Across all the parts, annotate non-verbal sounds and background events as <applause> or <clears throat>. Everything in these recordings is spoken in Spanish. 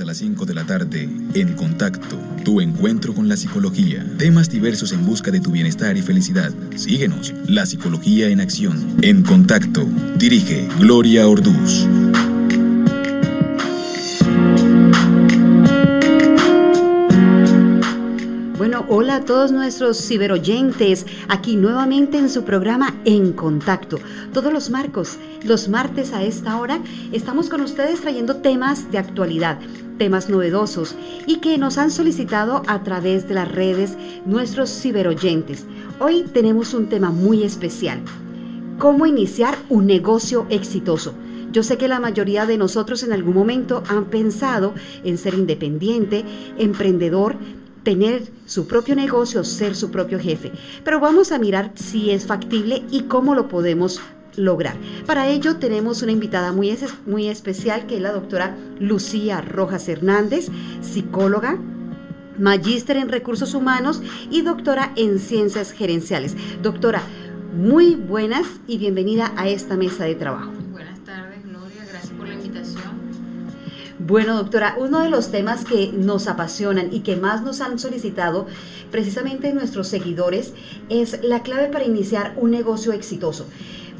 a las 5 de la tarde en Contacto, tu encuentro con la psicología. Temas diversos en busca de tu bienestar y felicidad. Síguenos, La Psicología en Acción. En Contacto, dirige Gloria Orduz. A todos nuestros ciberoyentes, aquí nuevamente en su programa En Contacto. Todos los marcos, los martes a esta hora, estamos con ustedes trayendo temas de actualidad, temas novedosos y que nos han solicitado a través de las redes nuestros ciberoyentes. Hoy tenemos un tema muy especial, cómo iniciar un negocio exitoso. Yo sé que la mayoría de nosotros en algún momento han pensado en ser independiente, emprendedor, tener su propio negocio, ser su propio jefe. Pero vamos a mirar si es factible y cómo lo podemos lograr. Para ello tenemos una invitada muy, muy especial que es la doctora Lucía Rojas Hernández, psicóloga, magíster en recursos humanos y doctora en ciencias gerenciales. Doctora, muy buenas y bienvenida a esta mesa de trabajo. Bueno, doctora, uno de los temas que nos apasionan y que más nos han solicitado precisamente nuestros seguidores es la clave para iniciar un negocio exitoso.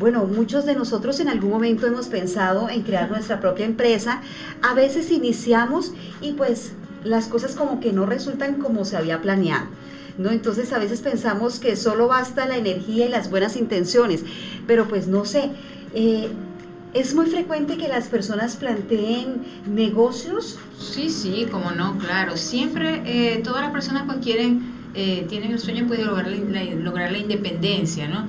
Bueno, muchos de nosotros en algún momento hemos pensado en crear nuestra propia empresa. A veces iniciamos y pues las cosas como que no resultan como se había planeado. ¿No? Entonces a veces pensamos que solo basta la energía y las buenas intenciones, pero pues no sé, eh, ¿Es muy frecuente que las personas planteen negocios? Sí, sí, como no, claro. Siempre eh, todas las personas pues quieren, eh, tienen el sueño pues, de lograr la, lograr la independencia, ¿no?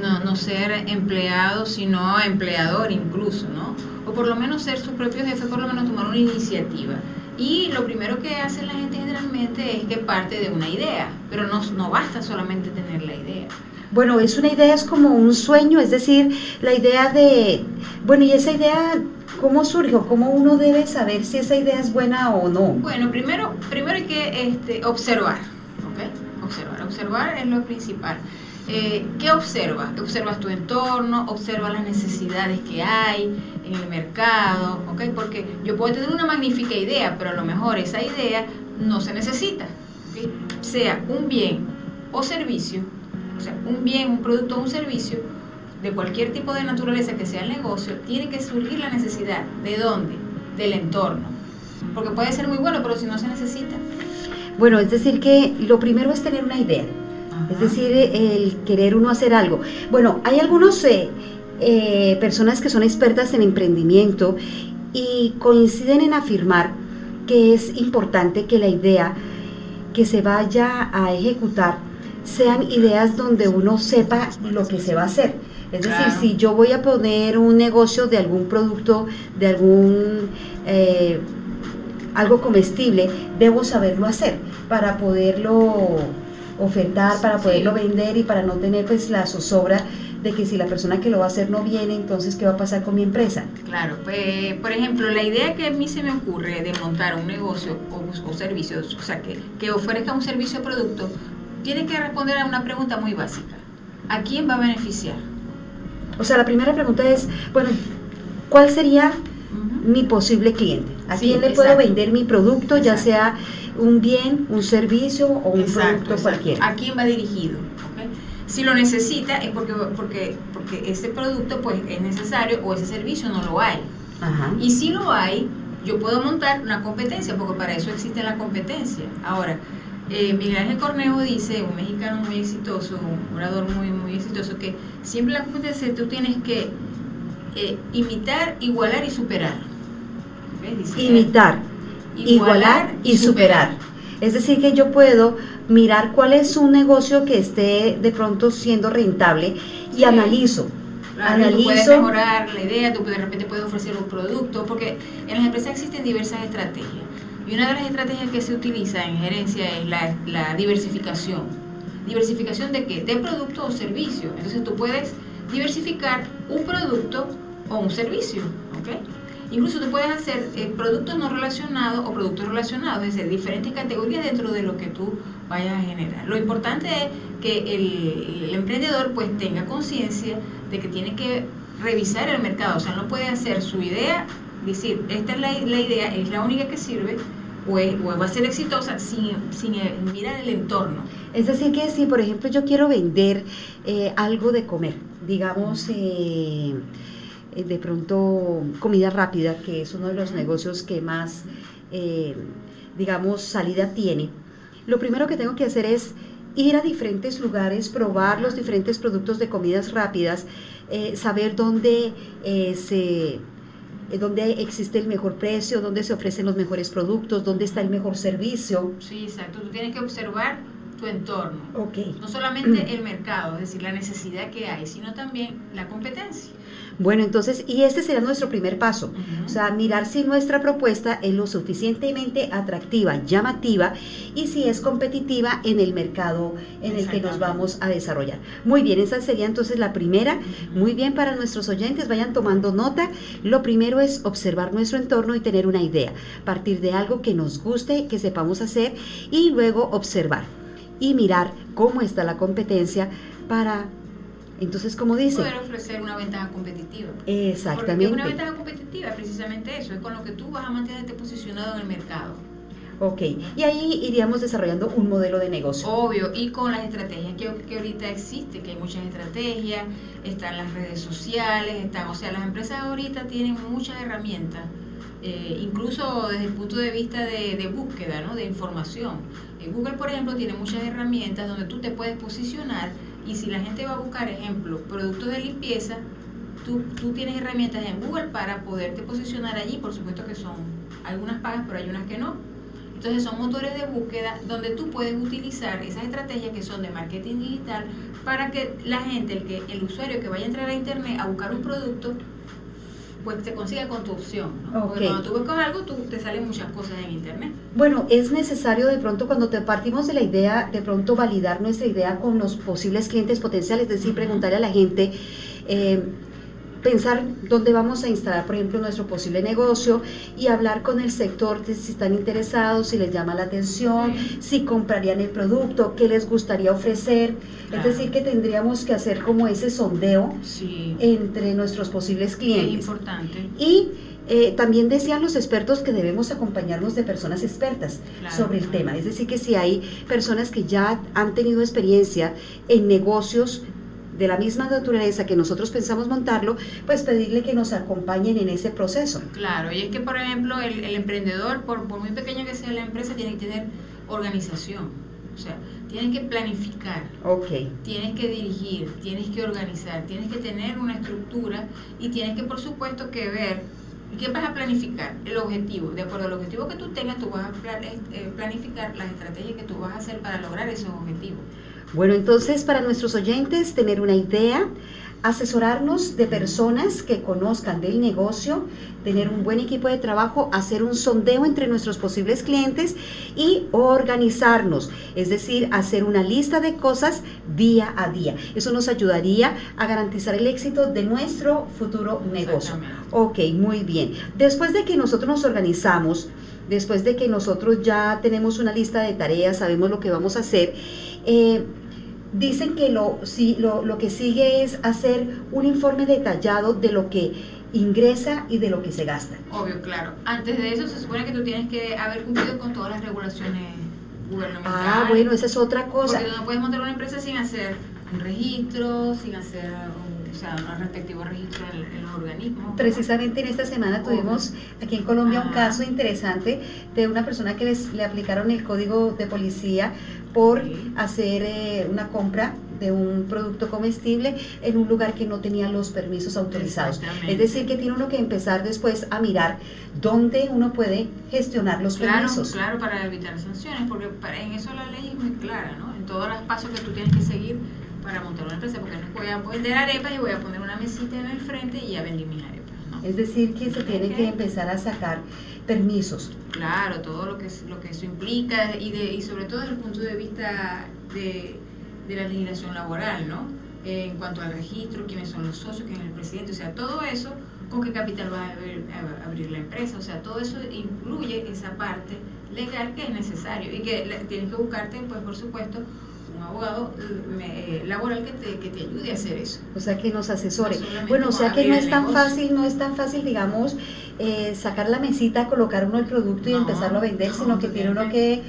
¿no? No ser empleado, sino empleador incluso, ¿no? O por lo menos ser su propio jefe, por lo menos tomar una iniciativa. Y lo primero que hace la gente generalmente es que parte de una idea, pero no, no basta solamente tener la idea. Bueno, es una idea, es como un sueño, es decir, la idea de, bueno, y esa idea, ¿cómo surgió? ¿Cómo uno debe saber si esa idea es buena o no? Bueno, primero, primero hay que este, observar, ¿ok? Observar, observar es lo principal. Eh, ¿Qué observas? Observas tu entorno, observas las necesidades que hay en el mercado, ¿ok? Porque yo puedo tener una magnífica idea, pero a lo mejor esa idea no se necesita, Sea un bien o servicio o sea, un bien, un producto o un servicio de cualquier tipo de naturaleza que sea el negocio, tiene que surgir la necesidad. ¿De dónde? Del entorno. Porque puede ser muy bueno, pero si no se necesita. Bueno, es decir que lo primero es tener una idea. Es decir, el querer uno hacer algo. Bueno, hay algunos eh, eh, personas que son expertas en emprendimiento y coinciden en afirmar que es importante que la idea que se vaya a ejecutar sean ideas donde uno sepa lo que se va a hacer. Es decir, si yo voy a poner un negocio de algún producto, de algún eh, algo comestible, debo saberlo hacer para poderlo ofertar, para poderlo vender y para no tener pues la zozobra de que si la persona que lo va a hacer no viene, entonces ¿qué va a pasar con mi empresa? Claro, pues, por ejemplo, la idea que a mí se me ocurre de montar un negocio o, o servicios, o sea, que, que ofrezca un servicio o producto, tiene que responder a una pregunta muy básica. ¿A quién va a beneficiar? O sea, la primera pregunta es, bueno, ¿cuál sería mi posible cliente? ¿A quién le puedo vender mi producto, ya sea un bien, un servicio o un producto cualquiera? ¿A quién va dirigido? Si lo necesita es porque, porque, porque ese producto pues, es necesario o ese servicio no lo hay. Y si lo hay, yo puedo montar una competencia, porque para eso existe la competencia. Ahora, eh, Miguel Ángel Cornejo dice, un mexicano muy exitoso, un orador muy, muy exitoso, que siempre la competencia tú tienes que eh, imitar, igualar y superar. imitar, igualar, y superar. Es decir, que yo puedo mirar cuál es un negocio que esté de pronto siendo rentable y analizo. analizo. Tú puedes mejorar la idea, tú de repente puedes ofrecer un producto, porque en las empresas existen diversas estrategias. Y una de las estrategias que se utiliza en gerencia es la, diversificación. ¿Diversificación de qué? De producto o servicio. Entonces tú puedes diversificar un producto o un servicio. ¿ok? Incluso tú puedes hacer eh, productos no relacionados o productos relacionados, es decir, diferentes categorías dentro de lo que tú vayas a generar. Lo importante es que el, el emprendedor pues tenga conciencia de que tiene que revisar el mercado, o sea, no puede hacer su idea decir, esta es la, la idea, es la única que sirve, o, es- o va a ser exitosa sin, sin eh, mirar el entorno. Es decir, que si por ejemplo yo quiero vender eh, algo de comer, digamos eh, de pronto comida rápida, que es uno de los negocios que más, eh, digamos, salida tiene, lo primero que tengo que hacer es ir a diferentes lugares, probar los diferentes productos de comidas rápidas, saber dónde se dónde existe el mejor precio, dónde se ofrecen los mejores productos, dónde está el mejor servicio. Sí, exacto. Tú tienes que observar tu entorno. Ok. No solamente <clears throat> el mercado, es decir, la necesidad que hay, sino también la competencia. Bueno, entonces, y este será nuestro primer paso. O sea, mirar si nuestra propuesta es lo suficientemente atractiva, llamativa y si es competitiva en el mercado en el que nos vamos a desarrollar. Muy bien, esa sería entonces la primera. Muy bien para nuestros oyentes, vayan tomando nota. Lo primero es observar nuestro entorno y tener una idea, partir de algo que nos guste, que sepamos hacer y luego observar y mirar cómo está la competencia para, entonces, como dice, Poder ofrecer una ventaja competitiva. Porque ¿qué es una exactamente. ventaja competitiva? Precisamente eso, es con lo que tú vas a mantenerte posicionado en el mercado. Ok, y ahí iríamos desarrollando un modelo de negocio. Obvio, y con las estrategias que, que ahorita existe, que hay muchas estrategias, están las redes sociales, están, o sea, las empresas ahorita tienen muchas herramientas, eh, incluso desde el punto de vista de, búsqueda, ¿no? de información. Eh, Google, por ejemplo, tiene muchas herramientas donde tú te puedes posicionar y si la gente va a buscar, ejemplo, productos de limpieza, tú, tú tienes herramientas en Google para poderte posicionar allí, por supuesto que son algunas pagas, pero hay unas que no. Entonces son motores de búsqueda donde tú puedes utilizar esas estrategias que son de marketing digital para que la gente, el, que, el usuario que vaya a entrar a internet a buscar un producto, pues te consiga con tu opción. ¿no? Porque Ok. cuando tú buscas algo, tú, te salen muchas cosas en internet. Bueno, es necesario de pronto cuando te partimos de la idea, de pronto validar nuestra idea con los posibles clientes potenciales, es decir, preguntarle a la gente, eh, pensar dónde vamos a instalar, por ejemplo, nuestro posible negocio y hablar con el sector de si están interesados, si les llama la atención, si comprarían el producto, qué les gustaría ofrecer. Claro. Es decir, que tendríamos que hacer como ese sondeo Sí, entre nuestros posibles es clientes. importante. Y eh, también decían los expertos que debemos acompañarnos de personas expertas Claro. sobre el tema. Es decir, que si hay personas que ya han tenido experiencia en negocios de la misma naturaleza que nosotros pensamos montarlo, pues pedirle que nos acompañen en ese proceso. Claro, y es que, por ejemplo, el, el emprendedor, por, por muy pequeña que sea la empresa, tiene que tener organización. O sea, tienen que planificar. Tienes que dirigir, tienes que organizar, tienes que tener una estructura y tienes que por supuesto que ver qué vas a planificar, el objetivo. De acuerdo al objetivo que tú tengas, tú vas a pla- eh, planificar las estrategias que tú vas a hacer para lograr esos objetivos. Bueno, entonces para nuestros oyentes tener una idea, asesorarnos de personas que conozcan del negocio, tener un buen equipo de trabajo, hacer un sondeo entre nuestros posibles clientes y organizarnos, es decir, hacer una lista de cosas día a día. Eso nos ayudaría a garantizar el éxito de nuestro futuro negocio. Ok, muy bien. Después de que nosotros nos organizamos, después de que nosotros ya tenemos una lista de tareas, sabemos lo que vamos a hacer, eh, dicen que lo, sí, lo, lo que sigue es hacer un informe detallado de lo que ingresa y de lo que se gasta. Obvio, claro. Antes de eso se supone que tú tienes que haber cumplido con todas las regulaciones gubernamentales. Ah, bueno, esa es otra cosa. Porque no puedes montar una empresa sin hacer un registro, sin hacer un, o sea, un respectivo registro en, en los organismos. Precisamente en esta semana tuvimos aquí en Colombia un Ajá. caso interesante de una persona que les, le aplicaron el código de policía por Sí. hacer eh, una compra de un producto comestible en un lugar que no tenía los permisos autorizados. Es decir, que tiene uno que empezar después a mirar dónde uno puede gestionar los Claro, permisos. claro, para evitar sanciones, porque para- en eso la ley es muy clara, ¿no? En todos los pasos que tú tienes que seguir para montar una empresa, porque no voy a vender arepas y voy a poner una mesita en el frente y ya vendí mis arepas, ¿no? Es decir, que se tiene que empezar a sacar permisos. Claro, todo lo que, lo que eso implica y, de, y sobre todo desde el punto de vista de, de la legislación laboral, ¿no? Eh, en cuanto al registro, quiénes son los socios, quién es el presidente, o sea, todo eso, con qué capital va a abrir, a abrir la empresa, o sea, todo eso incluye esa parte legal que es necesario y que tienes que buscarte, pues por supuesto, un abogado eh, eh, laboral que te, que te ayude a hacer eso. O sea, que nos asesore. No Bueno, o sea que no es tan negocio. fácil, no es tan fácil, digamos, eh, sacar la mesita, colocar uno el producto y empezarlo a vender, sino que tiene uno que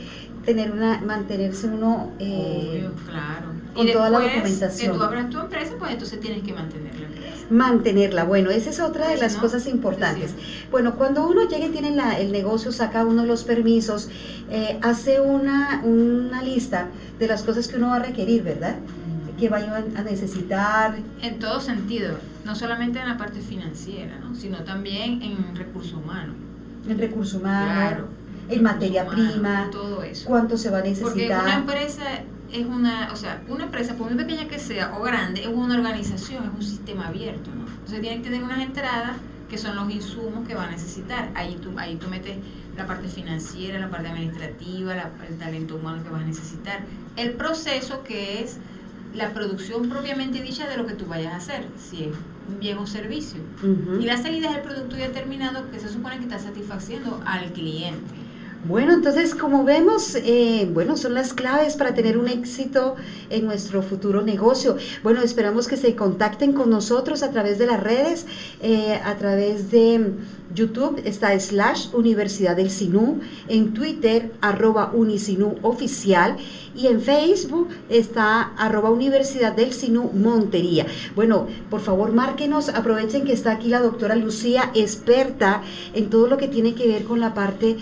tener una, mantenerse uno eh, claro. con toda la documentación. Que tú abras tu empresa, pues entonces tienes que mantener la empresa. Mantenerla, bueno, esa es otra de las cosas importantes. Bueno, cuando uno llega y tiene la, el negocio, saca uno los permisos, eh, hace una, una lista de las cosas que uno va a requerir, ¿verdad? que vayan a necesitar. En todo sentido, no solamente en la parte financiera, ¿no? sino también en recursos humanos. En recursos humanos. Claro en materia prima, todo eso. cuánto se va a necesitar. Porque una empresa es una, o sea, una empresa, por muy pequeña que sea o grande, es una organización, es un sistema abierto, ¿no? Entonces tiene que tener unas entradas que son los insumos que va a necesitar. Ahí tú, ahí tú metes la parte financiera, la parte administrativa, el talento humano que vas a necesitar. El proceso que es la producción propiamente dicha de lo que tú vayas a hacer, si es un bien o servicio. Y la salida es el producto ya terminado que se supone que está satisfaciendo al cliente. Bueno, entonces como vemos, eh, bueno, son las claves para tener un éxito en nuestro futuro negocio. Bueno, esperamos que se contacten con nosotros a través de las redes, eh, a través de YouTube está slash Universidad del Sinú, en Twitter arroba Unisinú oficial y en Facebook está arroba Universidad del Sinú Montería. Bueno, por favor márquenos, aprovechen que está aquí la doctora Lucía, experta en todo lo que tiene que ver con la parte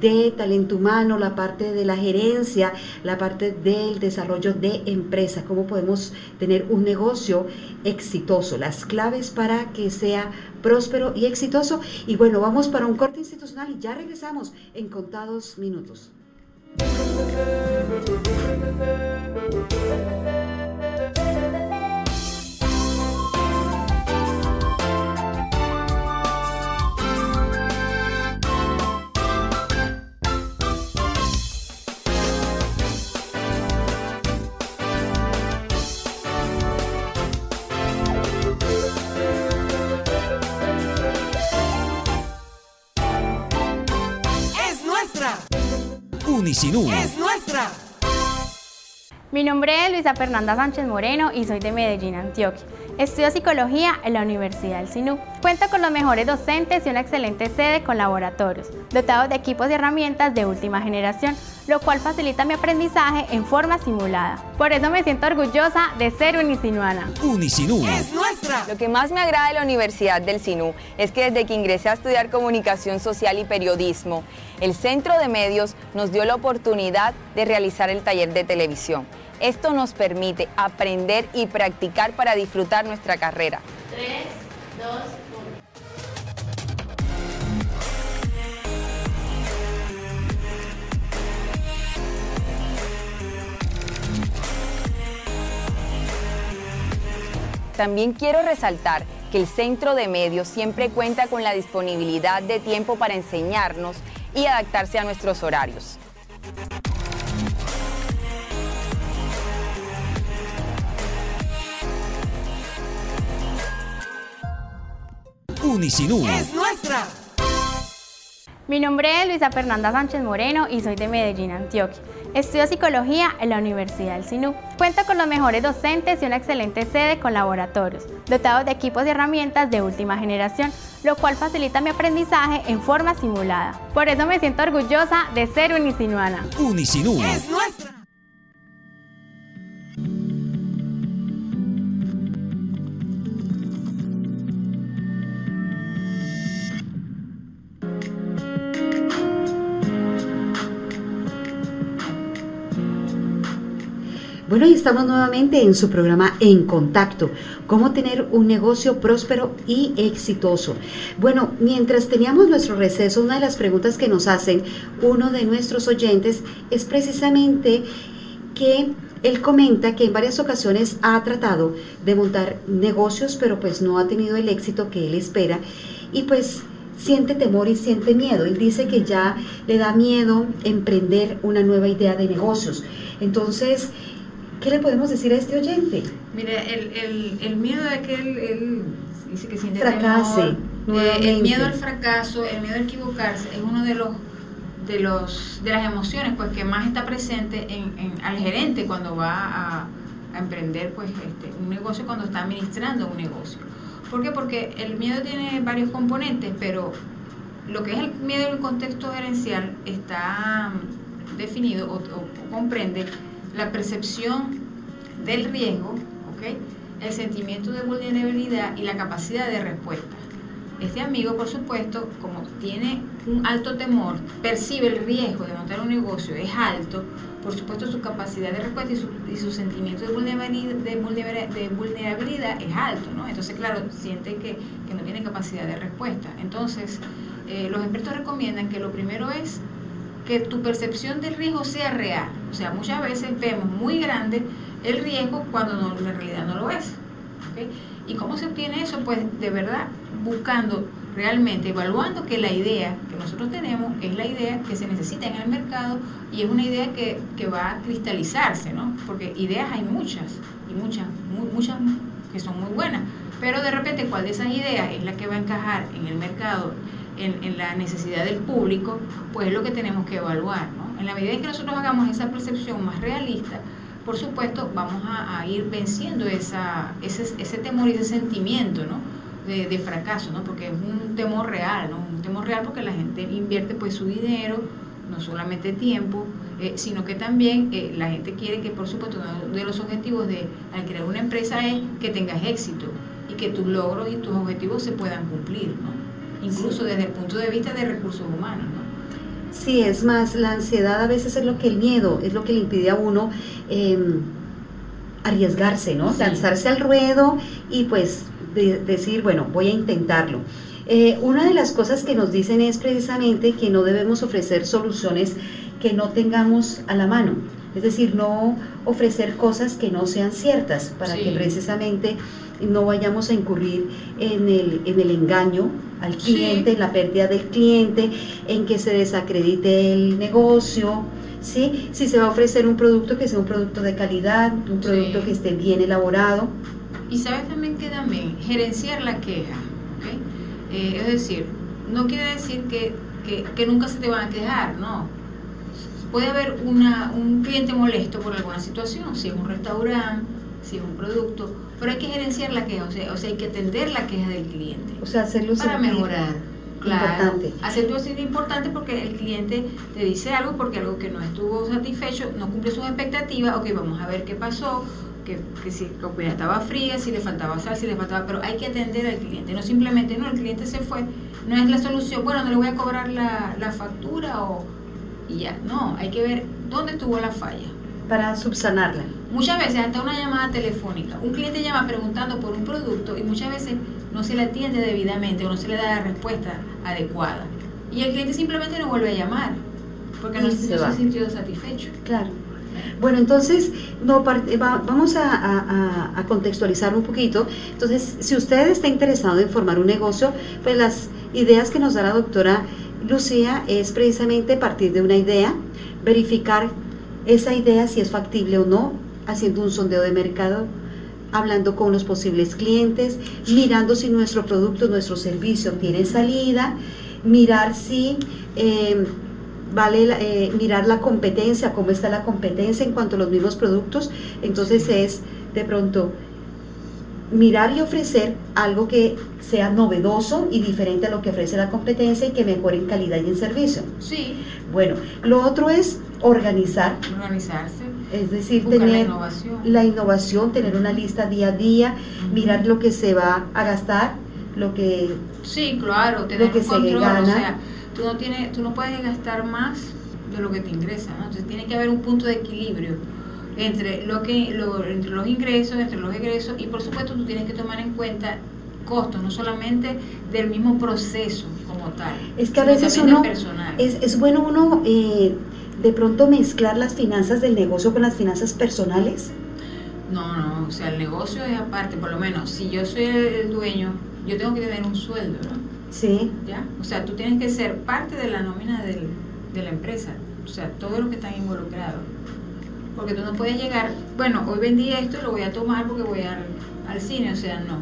de talento humano, la parte de la gerencia, la parte del desarrollo de empresa, cómo podemos tener un negocio exitoso, las claves para que sea próspero y exitoso. Y bueno, vamos para un corte institucional y ya regresamos en contados minutos. Thank you. ¡Es nuestra! Mi nombre es Luisa Fernanda Sánchez Moreno y soy de Medellín, Antioquia. Estudio psicología en la Universidad del Sinú. Cuenta con los mejores docentes y una excelente sede con laboratorios, dotados de equipos y herramientas de última generación, lo cual facilita mi aprendizaje en forma simulada. Por eso me siento orgullosa de ser unisinuana. Unisinú es nuestra. Lo que más me agrada de la Universidad del Sinú es que desde que ingresé a estudiar comunicación social y periodismo, el Centro de Medios nos dio la oportunidad de realizar el taller de televisión. Esto nos permite aprender y practicar para disfrutar nuestra carrera. 3, 2, También quiero resaltar que el centro de medios siempre cuenta con la disponibilidad de tiempo para enseñarnos y adaptarse a nuestros horarios. Unisinú es nuestra. Mi nombre es Luisa Fernanda Sánchez Moreno y soy de Medellín, Antioquia. Estudio psicología en la Universidad del Sinú. Cuenta con los mejores docentes y una excelente sede con laboratorios, dotados de equipos y herramientas de última generación, lo cual facilita mi aprendizaje en forma simulada. Por eso me siento orgullosa de ser unisinuana. Unisinú es nuestra. Bueno, y estamos nuevamente en su programa En Contacto, cómo tener un negocio próspero y exitoso. Bueno, mientras teníamos nuestro receso, una de las preguntas que nos hacen uno de nuestros oyentes es precisamente que él comenta que en varias ocasiones ha tratado de montar negocios, pero pues no ha tenido el éxito que él espera y pues siente temor y siente miedo. Él dice que ya le da miedo emprender una nueva idea de negocios. Entonces, ¿Qué le podemos decir a este oyente? Mire, el, el, el miedo de que él, dice que siente Fracase, temor, eh, el miedo al fracaso, el miedo a equivocarse, es uno de los de los de las emociones pues que más está presente en, en al gerente cuando va a, a, emprender pues este, un negocio cuando está administrando un negocio. ¿Por qué? Porque el miedo tiene varios componentes, pero lo que es el miedo en un contexto gerencial está definido o, comprende la percepción del riesgo, el sentimiento de vulnerabilidad y la capacidad de respuesta. Este amigo, por supuesto, como tiene un alto temor, percibe el riesgo de montar un negocio, es alto, por supuesto su capacidad de respuesta y su, sentimiento de vulnerabilidad, de, vulnerabilidad, es alto, ¿no? Entonces, claro, siente que, no tiene capacidad de respuesta. Entonces, eh, los expertos recomiendan que lo primero es que tu percepción del riesgo sea real. O sea, muchas veces vemos muy grande el riesgo cuando no, en realidad no lo es. ¿Y cómo se obtiene eso? Pues de verdad, buscando realmente, evaluando que la idea que nosotros tenemos es la idea que se necesita en el mercado y es una idea que, va a cristalizarse, ¿no? Porque ideas hay muchas, y muchas, muchas que son muy buenas, pero de repente cuál de esas ideas es la que va a encajar en el mercado, en, la necesidad del público, pues es lo que tenemos que evaluar, ¿no? En la medida en que nosotros hagamos esa percepción más realista, por supuesto vamos a, ir venciendo esa, ese, ese temor y ese sentimiento, ¿no? de, fracaso, ¿no? Porque es un temor real, ¿no? Un temor real porque la gente invierte pues su dinero, no solamente tiempo, eh, sino que también eh, la gente quiere que, por supuesto, uno de los objetivos de al crear una empresa es que tengas éxito y que tus logros y tus objetivos se puedan cumplir. Incluso desde el punto de vista de recursos humanos, ¿no? Sí, es más, la ansiedad a veces es lo que el miedo, es lo que le impide a uno em, arriesgarse, ¿no? Lanzarse al ruedo y pues decir, bueno, voy a intentarlo. Eh, una de las cosas que nos dicen es precisamente que no debemos ofrecer soluciones que no tengamos a la mano. Es decir, no ofrecer cosas que no sean ciertas para que precisamente no vayamos a incurrir en el, en el engaño al cliente, en la pérdida del cliente, en que se desacredite el negocio. ¿sí? Si se va a ofrecer un producto que sea un producto de calidad, un producto que esté bien elaborado. Y sabes también que también gerenciar la queja, eh, es decir, no quiere decir que, que, nunca se te van a quejar, no. Puede haber una, un cliente molesto por alguna situación, si es un restaurante, si es un producto, pero hay que gerenciar la queja, o sea, o sea hay que atender la queja del cliente. O sea, hacerlo para mejorar. Claro, hacerlo así importante porque el cliente te dice algo porque algo que no estuvo satisfecho, no cumple sus expectativas, ok, vamos a ver qué pasó, que, si la comida estaba fría, si le faltaba sal, si le faltaba, pero hay que atender al cliente, no simplemente, no, el cliente se fue, no es la solución, bueno, no le voy a cobrar la, la factura o y ya, no, hay que ver dónde estuvo la falla. Para subsanarla. Muchas veces, hasta una llamada telefónica, un cliente llama preguntando por un producto y muchas veces no se le atiende debidamente o no se le da la respuesta adecuada. Y el cliente simplemente no vuelve a llamar porque no, se, no se sintió satisfecho. Claro. Bueno, entonces no, vamos a, contextualizar un poquito. Entonces, si usted está interesado en formar un negocio, pues las ideas que nos da la doctora Lucía es precisamente partir de una idea, verificar esa idea si es factible o no, haciendo un sondeo de mercado, hablando con los posibles clientes, mirando si nuestro producto, nuestro servicio tiene salida, mirar si... Eh, vale eh, mirar la competencia, cómo está la competencia en cuanto a los mismos productos. Entonces es de pronto mirar y ofrecer algo que sea novedoso y diferente a lo que ofrece la competencia y que mejore en calidad y en servicio. Sí. Bueno, lo otro es organizar. Organizarse. Es decir, tener la innovación. tener una lista día a día, mirar lo que se va a gastar, lo que... Sí, claro, tener lo que se gana tú no, tienes, tú no puedes gastar más de lo que te ingresa, Entonces tiene que haber un punto de equilibrio entre, lo que, lo, entre los ingresos, entre los egresos y por supuesto tú tienes que tomar en cuenta costos, no solamente del mismo proceso como tal. Es que a veces uno, es, es, bueno uno eh, de pronto mezclar las finanzas del negocio con las finanzas personales. No, no, o sea, el negocio es aparte, por lo menos, si yo soy el dueño, yo tengo que tener un sueldo, ¿no? Sí. ¿Ya? O sea, tú tienes que ser parte de la nómina del, de la empresa, o sea, todo lo que están involucrados. Porque tú no puedes llegar, bueno, hoy vendí esto, lo voy a tomar porque voy al, al cine, o sea, no.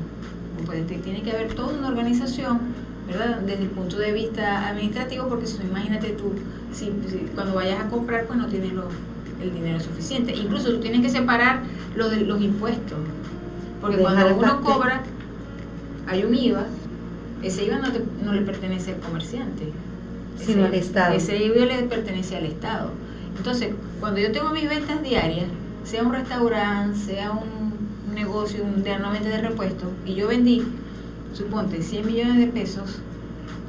Pues tiene que haber toda una organización, ¿verdad? Desde el punto de vista administrativo, porque si no, imagínate tú, si, cuando vayas a comprar, pues no tienes el dinero suficiente. Incluso tú tienes que separar lo de los impuestos, porque cuando uno cobra, hay un IVA, ese IVA no, le pertenece al comerciante, sino al Estado. Ese IVA le pertenece al Estado. Entonces, cuando yo tengo mis ventas diarias, sea un restaurante, sea un negocio de normalmente de repuesto, y yo vendí, suponte, 100 millones de pesos,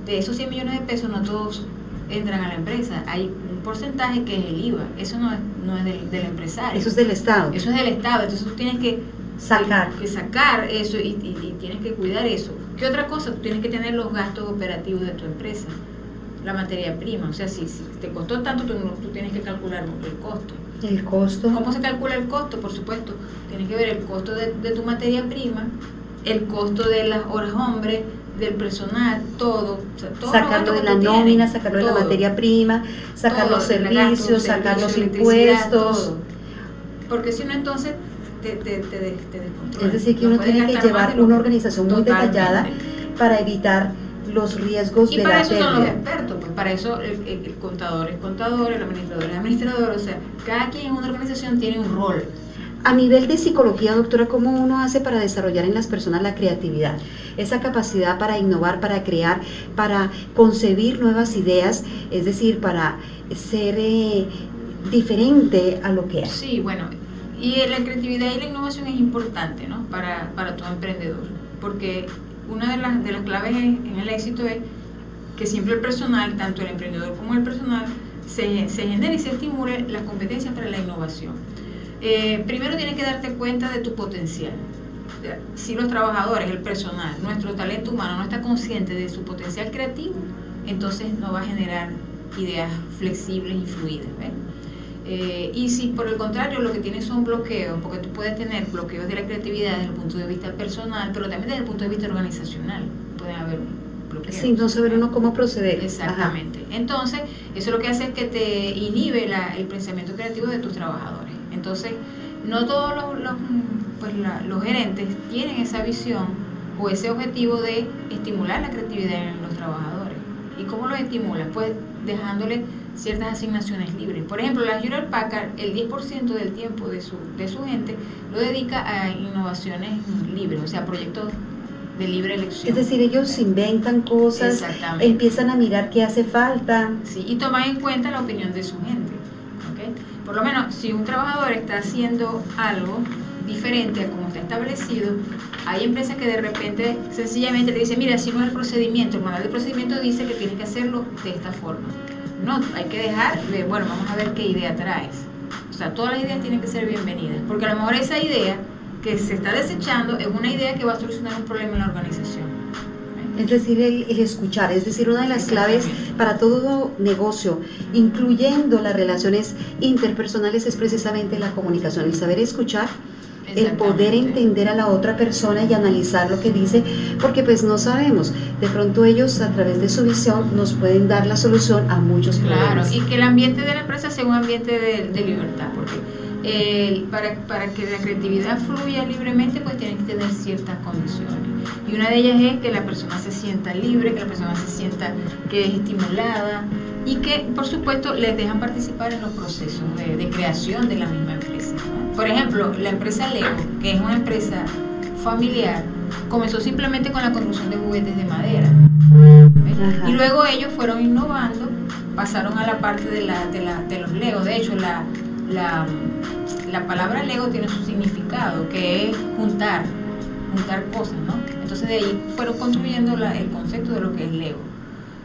de esos 100 millones de pesos no todos entran a la empresa. Hay un porcentaje que es el IVA. Eso no es, no es del, del empresario. Eso es del Estado. Eso es del Estado. Entonces tú tienes que sacar, que, sacar eso y, tienes que cuidar eso. ¿Qué otra cosa? Tú tienes que tener los gastos operativos de tu empresa. La materia prima. O sea, si, te costó tanto, tú, tú tienes que calcular el costo. ¿El costo? ¿Cómo se calcula el costo? Por supuesto, tienes que ver el costo de, de tu materia prima, el costo de las horas hombre, del personal, todo. sacarlo de la nómina, sacarlo de la materia prima, sacar los servicios, sacar los impuestos. Porque si no, entonces te, te, te, Es decir, que uno tiene que llevar una organización muy detallada para evitar los riesgos y de para eso son los expertos, pues para eso el, el, contador es contador, el administrador es administrador, o sea, cada quien en una organización tiene un rol. A nivel de psicología, doctora, ¿cómo uno hace para desarrollar en las personas la creatividad? Esa capacidad para innovar, para crear, para concebir nuevas ideas, es decir, para ser eh, diferente a lo que es. Sí, bueno, y la creatividad y la innovación es importante ¿no? para, para todo emprendedor, porque una de las, de las claves en el éxito es que siempre el personal, tanto el emprendedor como el personal, se, se genere y se estimule las competencias para la innovación. Eh, primero tienes que darte cuenta de tu potencial. Si los trabajadores, el personal, nuestro talento humano no está consciente de su potencial creativo, entonces no va a generar ideas flexibles y fluidas. Eh, y si por el contrario lo que tienes son bloqueos, porque tú puedes tener bloqueos de la creatividad desde el punto de vista personal, pero también desde el punto de vista organizacional, pueden haber bloqueos. Sin no saber uno cómo proceder. Exactamente. Entonces, eso lo que hace es que te inhibe el pensamiento creativo de tus trabajadores. Entonces, no todos los, pues los gerentes tienen esa visión o ese objetivo de estimular la creatividad en los trabajadores. ¿Y cómo lo estimulan? Pues dejándole ciertas asignaciones libres. Por ejemplo, la Hewlett Packard, el 10% del tiempo de su, de su gente lo dedica a innovaciones libres, o sea, proyectos de libre elección. Es decir, ellos inventan cosas, empiezan a mirar qué hace falta. Sí, y toman en cuenta la opinión de su gente por lo menos si un trabajador está haciendo algo diferente a como está establecido, hay empresas que de repente sencillamente le dicen, mira, si no es el procedimiento, el manual de procedimiento dice que tienes que hacerlo de esta forma. No, hay que dejar, de, bueno, vamos a ver qué idea traes. O sea, todas las ideas tienen que ser bienvenidas, porque a lo mejor esa idea que se está desechando es una idea que va a solucionar un problema en la organización es decir, el, escuchar, es decir, una de las claves para todo negocio, incluyendo las relaciones interpersonales, es precisamente la comunicación, el saber escuchar el poder entender a la otra persona y analizar lo que dice, porque pues no sabemos, de pronto ellos a través de su visión nos pueden dar la solución a muchos problemas. Claro, y que el ambiente de la empresa sea un ambiente de, de libertad, porque para, para que la creatividad fluya libremente, pues tienen que tener ciertas condiciones. Y una de ellas es que la persona se sienta libre, que la persona se sienta que es estimulada y que, por supuesto, les dejan participar en los procesos de, creación de la misma empresa. Por ejemplo, la empresa Lego, que es una empresa familiar, comenzó simplemente con la construcción de juguetes de madera. Y luego ellos fueron innovando, pasaron a la parte de, la, de, la, de los Legos. De hecho, la, la, la palabra Lego tiene su significado, que es juntar, juntar cosas, ¿no? Entonces de ahí fueron construyendo el concepto de lo que es Lego.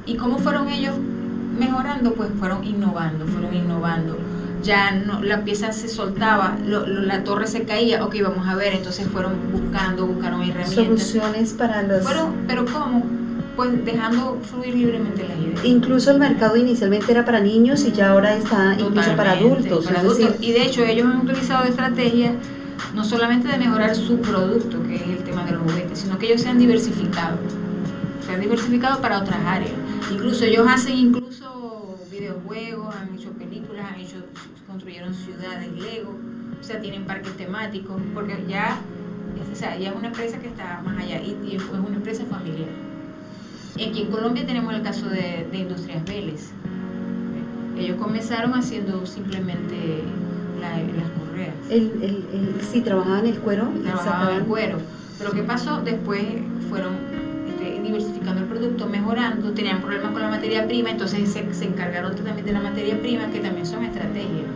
¿Y cómo fueron ellos mejorando? Pues fueron innovando, fueron innovando. Ya no, la pieza se soltaba, la torre se caía, ok, vamos a ver, entonces fueron buscando, buscaron herramientas. Soluciones para los... Fueron, pero ¿cómo? pues dejando fluir libremente las ideas. Incluso el mercado inicialmente era para niños y ya ahora está incluso para adultos. y de hecho ellos han utilizado estrategias no solamente de mejorar su producto, que es el tema de los juguetes, sino que ellos se han diversificado. Se han diversificado para otras áreas. Incluso ellos hacen incluso videojuegos, han hecho películas, han hecho, construyeron ciudades Lego, o sea, tienen parques temáticos, porque ya, o sea, ya es una empresa que está más allá y, y es una empresa familiar. Aquí en Colombia tenemos el caso de, Industrias Vélez. Ellos comenzaron haciendo simplemente las correas. El, el, el, sí, trabajaban el cuero. Trabajaban el cuero. Pero ¿qué pasó? Después fueron, este, diversificando el producto, mejorando, tenían problemas con la materia prima, entonces se, encargaron también de la materia prima, que también son estrategias.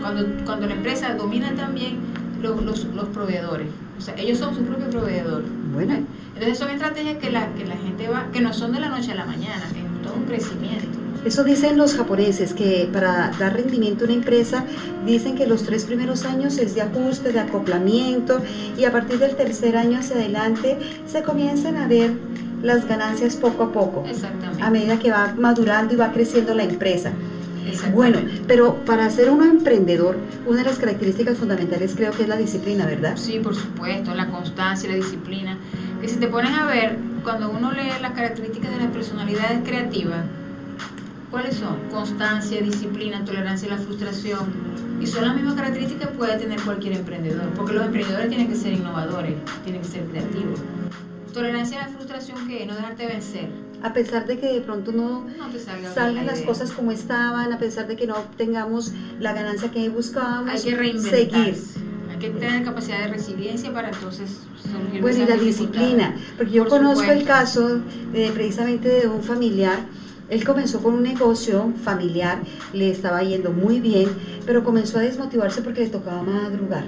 Cuando, cuando la empresa domina también los, los, los, proveedores, o sea, ellos son su propio proveedor. Bueno. Entonces son estrategias que la, que la gente va, que no son de la noche a la mañana, es todo un crecimiento. Eso dicen los japoneses, que para dar rendimiento a una empresa, dicen que los tres primeros años es de ajuste, de acoplamiento, y a partir del tercer año hacia adelante se comienzan a ver las ganancias poco a poco, Exactamente. a medida que va madurando y va creciendo la empresa. Bueno, pero para ser un emprendedor, una de las características fundamentales creo que es la disciplina, ¿verdad? Sí, por supuesto, la constancia, la disciplina. Que si te pones a ver, cuando uno lee las características de las personalidades creativas, ¿Cuáles son? Constancia, disciplina, tolerancia a la frustración. Y son las mismas características que puede tener cualquier emprendedor, porque los emprendedores tienen que ser innovadores, tienen que ser creativos. Tolerancia a la frustración, que no dejarte vencer. A pesar de que de pronto no, salgan las cosas como estaban, a pesar de que no tengamos la ganancia que buscábamos, hay que seguir. Hay que tener capacidad de resiliencia para entonces Bueno, y la disciplina, porque yo conozco el caso de, precisamente de un familiar él comenzó con un negocio familiar, le estaba yendo muy bien, pero comenzó a desmotivarse porque le tocaba madrugar.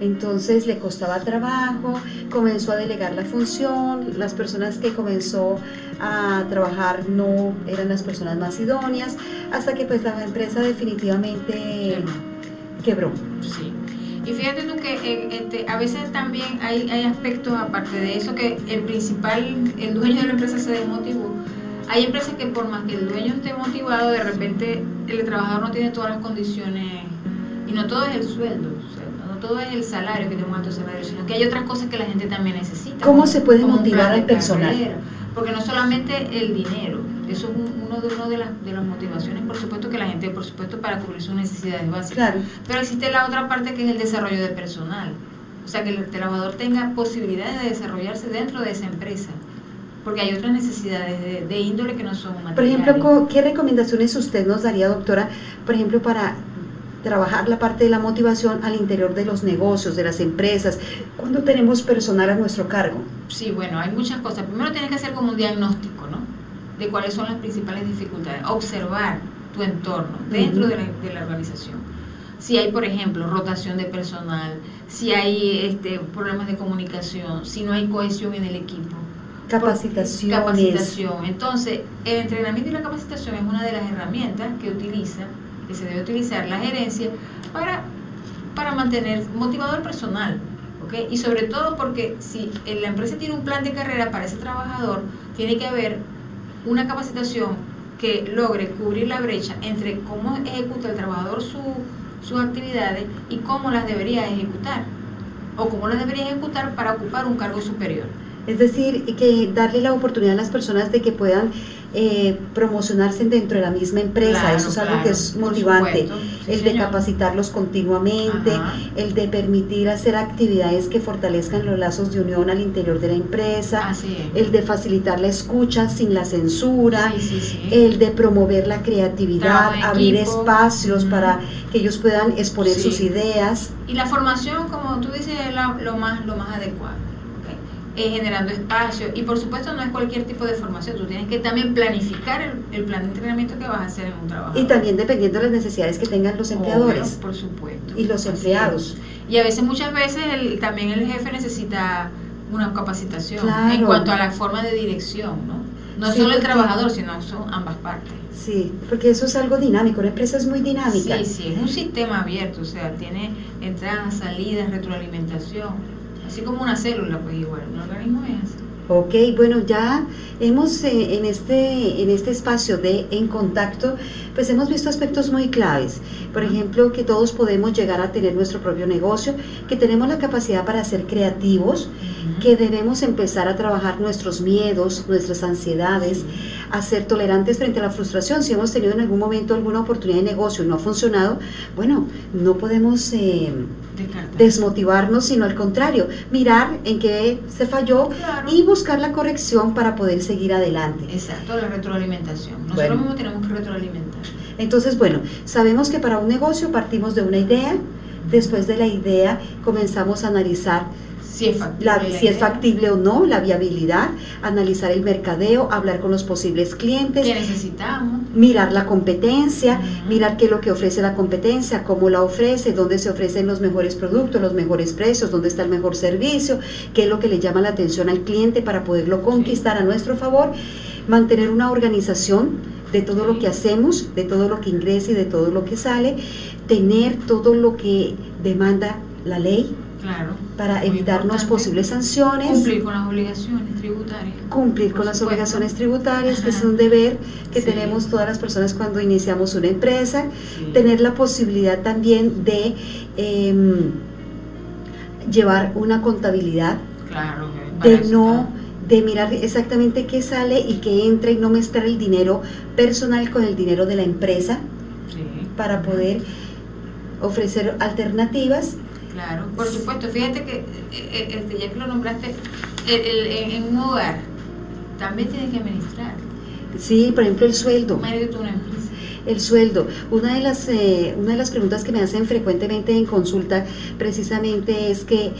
Entonces le costaba trabajo, comenzó a delegar la función, las personas que comenzó a trabajar no eran las personas más idóneas, hasta que pues la empresa definitivamente quebró. Sí. Y fíjate tú que eh, a veces también hay, hay aspectos aparte de eso que el principal, el dueño de la empresa se desmotivó hay empresas que por más que el dueño esté motivado, de repente el trabajador no tiene todas las condiciones y no todo es el sueldo, no todo es el salario, que tenga un alto salario, sino que hay otras cosas que la gente también necesita. ¿Cómo se puede motivar al personal? porque no solamente el dinero, eso es uno de, uno de, las, de las motivaciones, por supuesto, que la gente, por supuesto, para cubrir sus necesidades básicas. Pero existe la otra parte que es el desarrollo de personal. O sea, que el trabajador tenga posibilidades de desarrollarse dentro de esa empresa porque hay otras necesidades de, índole que no son materiales. Por ejemplo, ¿qué recomendaciones usted nos daría, doctora, por ejemplo, para trabajar la parte de la motivación al interior de los negocios, de las empresas, cuando tenemos personal a nuestro cargo? Sí, bueno, hay muchas cosas. Primero tienes que hacer como un diagnóstico, ¿no? De cuáles son las principales dificultades. Observar tu entorno dentro de, la, organización. Si hay, por ejemplo, rotación de personal, si hay este, problemas de comunicación, si no hay cohesión en el equipo, Capacitación. Capacitación. Entonces, el entrenamiento y la capacitación es una de las herramientas que utiliza, que se debe utilizar la gerencia para, para mantener motivador personal. ¿okay? Y sobre todo porque si la empresa tiene un plan de carrera para ese trabajador, tiene que haber una capacitación que logre cubrir la brecha entre cómo ejecuta el trabajador su, sus actividades y cómo las debería ejecutar o cómo las debería ejecutar para ocupar un cargo superior. Es decir, que darle la oportunidad a las personas de que puedan eh, promocionarse dentro de la misma empresa, eso es algo que es motivante, el de capacitarlos continuamente, el de permitir hacer actividades que fortalezcan los lazos de unión al interior de la empresa, el de facilitar la escucha sin la censura, el de promover la creatividad, abrir espacios para que ellos puedan exponer sus ideas. Y la formación, como tú dices, es lo, más, lo más adecuado eh, generando espacio y por supuesto no es cualquier tipo de formación, tú tienes que también planificar el, plan de entrenamiento que vas a hacer en un trabajo. Y también dependiendo de las necesidades que tengan los empleadores. por supuesto. Y los empleados. Y a veces, muchas veces, también el jefe necesita una capacitación en cuanto a la forma de dirección, ¿no? No solo el trabajador, sino son ambas partes. Sí, porque eso es algo dinámico, la empresa es muy dinámica. Sí, sí, es un sistema abierto, o sea, tiene entradas, salidas, retroalimentación así como una célula, pues igual, un organismo es así. Ok, bueno, ya hemos eh, en, este, en este espacio de En Contacto, pues hemos visto aspectos muy claves. Por ejemplo, que todos podemos llegar a tener nuestro propio negocio, que tenemos la capacidad para ser creativos, que debemos empezar a trabajar nuestros miedos, nuestras ansiedades, a ser tolerantes frente a la frustración. Si hemos tenido en algún momento alguna oportunidad de negocio y no ha funcionado, bueno, no podemos eh, desmotivarnos, sino al contrario, mirar en qué se falló y buscar la corrección para poder seguir adelante. Exacto, la retroalimentación. Nosotros mismos tenemos que retroalimentar. Entonces, bueno, sabemos que para un negocio partimos de una idea, después de la idea comenzamos a analizar si es factible, la- la si es idea. factible o no, la viabilidad, analizar el mercadeo, hablar con los posibles clientes, ¿Qué necesitamos? mirar la competencia, mirar qué es lo que ofrece la competencia, cómo la ofrece, dónde se ofrecen los mejores productos, los mejores precios, dónde está el mejor servicio, qué es lo que le llama la atención al cliente para poderlo conquistar a nuestro favor, mantener una organización de todo lo que hacemos, de todo lo que ingresa y de todo lo que sale, tener todo lo que demanda la ley Claro. para evitarnos posibles sanciones Cumplir con las obligaciones tributarias. cumplir con las obligaciones tributarias, que es un deber que Sí. tenemos todas las personas cuando iniciamos una empresa, Sí. tener la posibilidad también de em, llevar una contabilidad, Claro. de no de mirar exactamente qué sale y qué entra y no mezclar el dinero personal con el dinero de la empresa Sí. para poder ofrecer alternativas. Claro, por supuesto. Fíjate que, eh, eh, este, ya que lo nombraste, el- el- en, un hogar también tienes que administrar. Sí, por ejemplo, el sueldo. El sueldo. Una de las eh, una de las preguntas que me hacen frecuentemente en consulta precisamente es que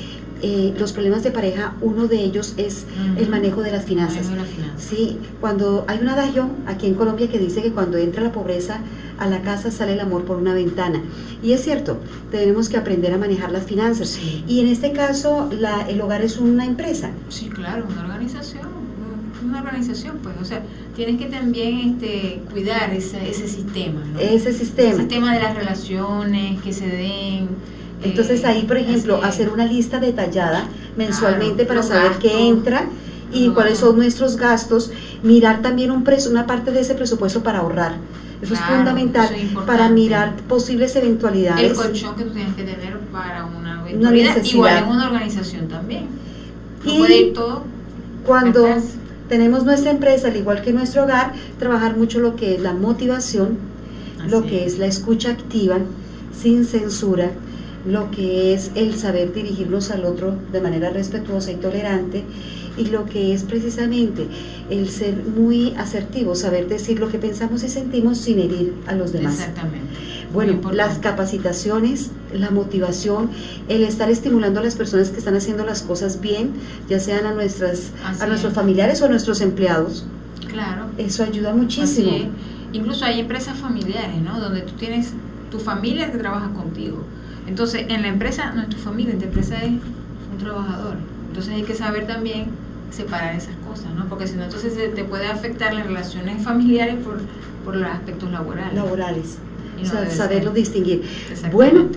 eh, los problemas de pareja, uno de ellos es Ujú. el manejo de las finanzas. Manejo de las finanzas. Sí, cuando hay un adagio aquí en Colombia que dice que cuando entra la pobreza a la casa sale el amor por una ventana. Y es cierto, tenemos que aprender a manejar las finanzas. Sí. Y en este caso, la, el hogar es una empresa. Sí, claro, una organización, un- una organización, pues, o sea, tienes que también este, cuidar ese, ese sistema, ¿no? Ese El sistema. sistema de las relaciones que se den. Entonces ahí, por ejemplo, hacer una lista detallada mensualmente Claro, para saber qué entra y cuáles son nuestros gastos, mirar también un pres- una parte de ese presupuesto para ahorrar. Eso es fundamental eso es importante. para mirar posibles el eventualidades. colchón que tú tienes que tener para una Una necesidad. igual en una organización también. No Y puede ir todo Cuando tenemos nuestra empresa, al igual que nuestro hogar, trabajar mucho lo que es la motivación, lo que es la escucha activa, sin censura, lo que es el saber dirigirnos al otro de manera respetuosa y tolerante, y lo que es precisamente el ser muy asertivo, saber decir lo que pensamos y sentimos sin herir a los demás. Exactamente. Bueno, las capacitaciones, la motivación, el estar estimulando a las personas que están haciendo las cosas bien, ya sean a nuestras Así a nuestros es. familiares o a nuestros empleados, Claro. eso ayuda muchísimo. Así es. Incluso hay empresas familiares, ¿no? Donde tú tienes tu familia que trabaja contigo. Entonces, en la empresa no es tu familia, en tu empresa es un trabajador. Entonces hay que saber también separar esas cosas, ¿no? Porque si no, entonces te puede afectar las relaciones familiares por, por los aspectos laborales. laborales, o sea, saberlo ser. distinguir. Bueno,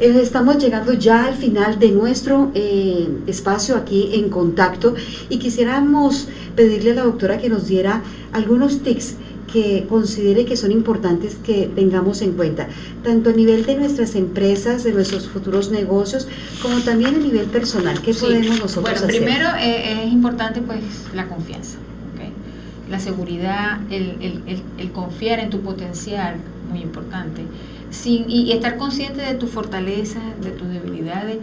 eh, estamos llegando ya al final de nuestro eh, espacio aquí en contacto y quisiéramos pedirle a la doctora que nos diera algunos tips que considere que son importantes que tengamos en cuenta, tanto a nivel de nuestras empresas, de nuestros futuros negocios, como también a nivel personal. ¿Qué Sí. podemos nosotros bueno, hacer? primero eh, es importante pues la confianza, la seguridad, el, el- el- el confiar en tu potencial, muy importante, sin, y, y estar consciente de tus fortalezas, de tus debilidades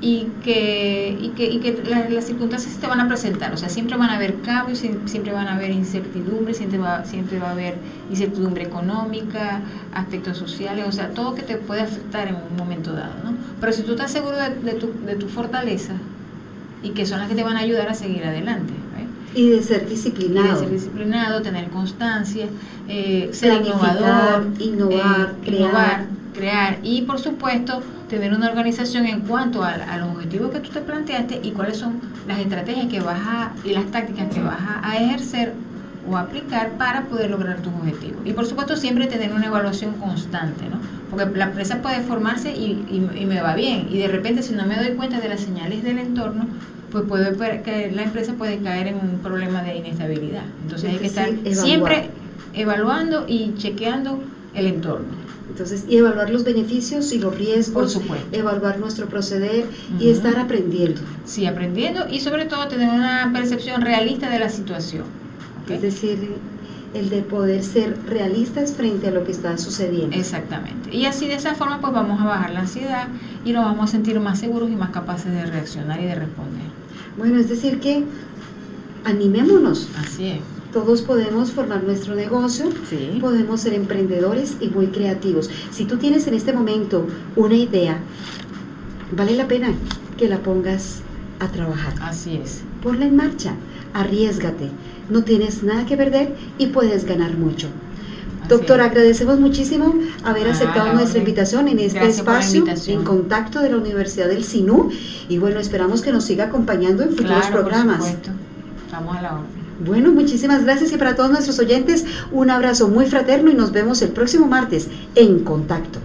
y que, y que, y que la- las circunstancias te van a presentar, o sea, siempre van a haber cambios, siem- siempre van a haber incertidumbres, siempre va, siempre va a haber incertidumbre económica, aspectos sociales, o sea, todo que te puede afectar en un momento dado, ¿no? Pero si tú estás seguro de, de tu, de tu fortaleza y que son las que te van a ayudar a seguir adelante. Y de ser Y de disciplinado. ser disciplinado, tener constancia, eh, ser innovador, innovar, eh, crear. innovar, crear y por supuesto tener una organización en cuanto a, a los objetivos que tú te planteaste y cuáles son las estrategias que vas a y las tácticas que vas a, a ejercer o aplicar para poder lograr tus objetivos. Y por supuesto siempre tener una evaluación constante, ¿no? Porque la empresa puede formarse y, y- y me va bien y de repente si no me doy cuenta de las señales del entorno, pues puede que la empresa puede caer en un problema de inestabilidad. Entonces Es hay que estar evaluar. siempre evaluando y chequeando el entorno. Entonces, y evaluar los beneficios y los riesgos, Por supuesto. evaluar nuestro proceder y estar aprendiendo. Sí, aprendiendo y sobre todo tener una percepción realista de la situación. Es decir, el de poder ser realistas frente a lo que está sucediendo. Exactamente. Y así de esa forma pues vamos a bajar la ansiedad y nos vamos a sentir más seguros y más capaces de reaccionar y de responder. Bueno, es decir que animémonos. Así es. Todos podemos formar nuestro negocio, Sí. podemos ser emprendedores y muy creativos. Si tú tienes en este momento una idea, vale la pena que la pongas a trabajar. Así es. Ponla en marcha, arriesgate, no tienes nada que perder y puedes ganar mucho. Doctor, agradecemos muchísimo haber ah, aceptado nuestra invitación en este espacio en contacto de la Universidad del SINU y bueno, esperamos que nos siga acompañando en futuros programas. Por Estamos a la hora. Bueno, muchísimas gracias y para todos nuestros oyentes un abrazo muy fraterno y nos vemos el próximo martes en contacto.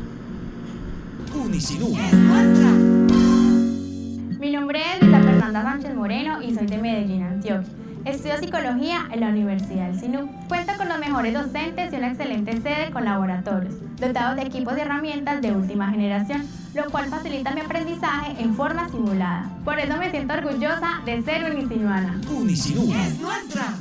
Mi nombre es Lisa Fernanda Sánchez Moreno y soy de Medellín, Antioquia. Estudio psicología en la Universidad del SINU. Cuenta con los mejores docentes y una excelente sede con laboratorios, dotados de equipos y herramientas de última generación, lo cual facilita mi aprendizaje en forma simulada. Por eso me siento orgullosa de ser unisinuana. Unisinú es nuestra.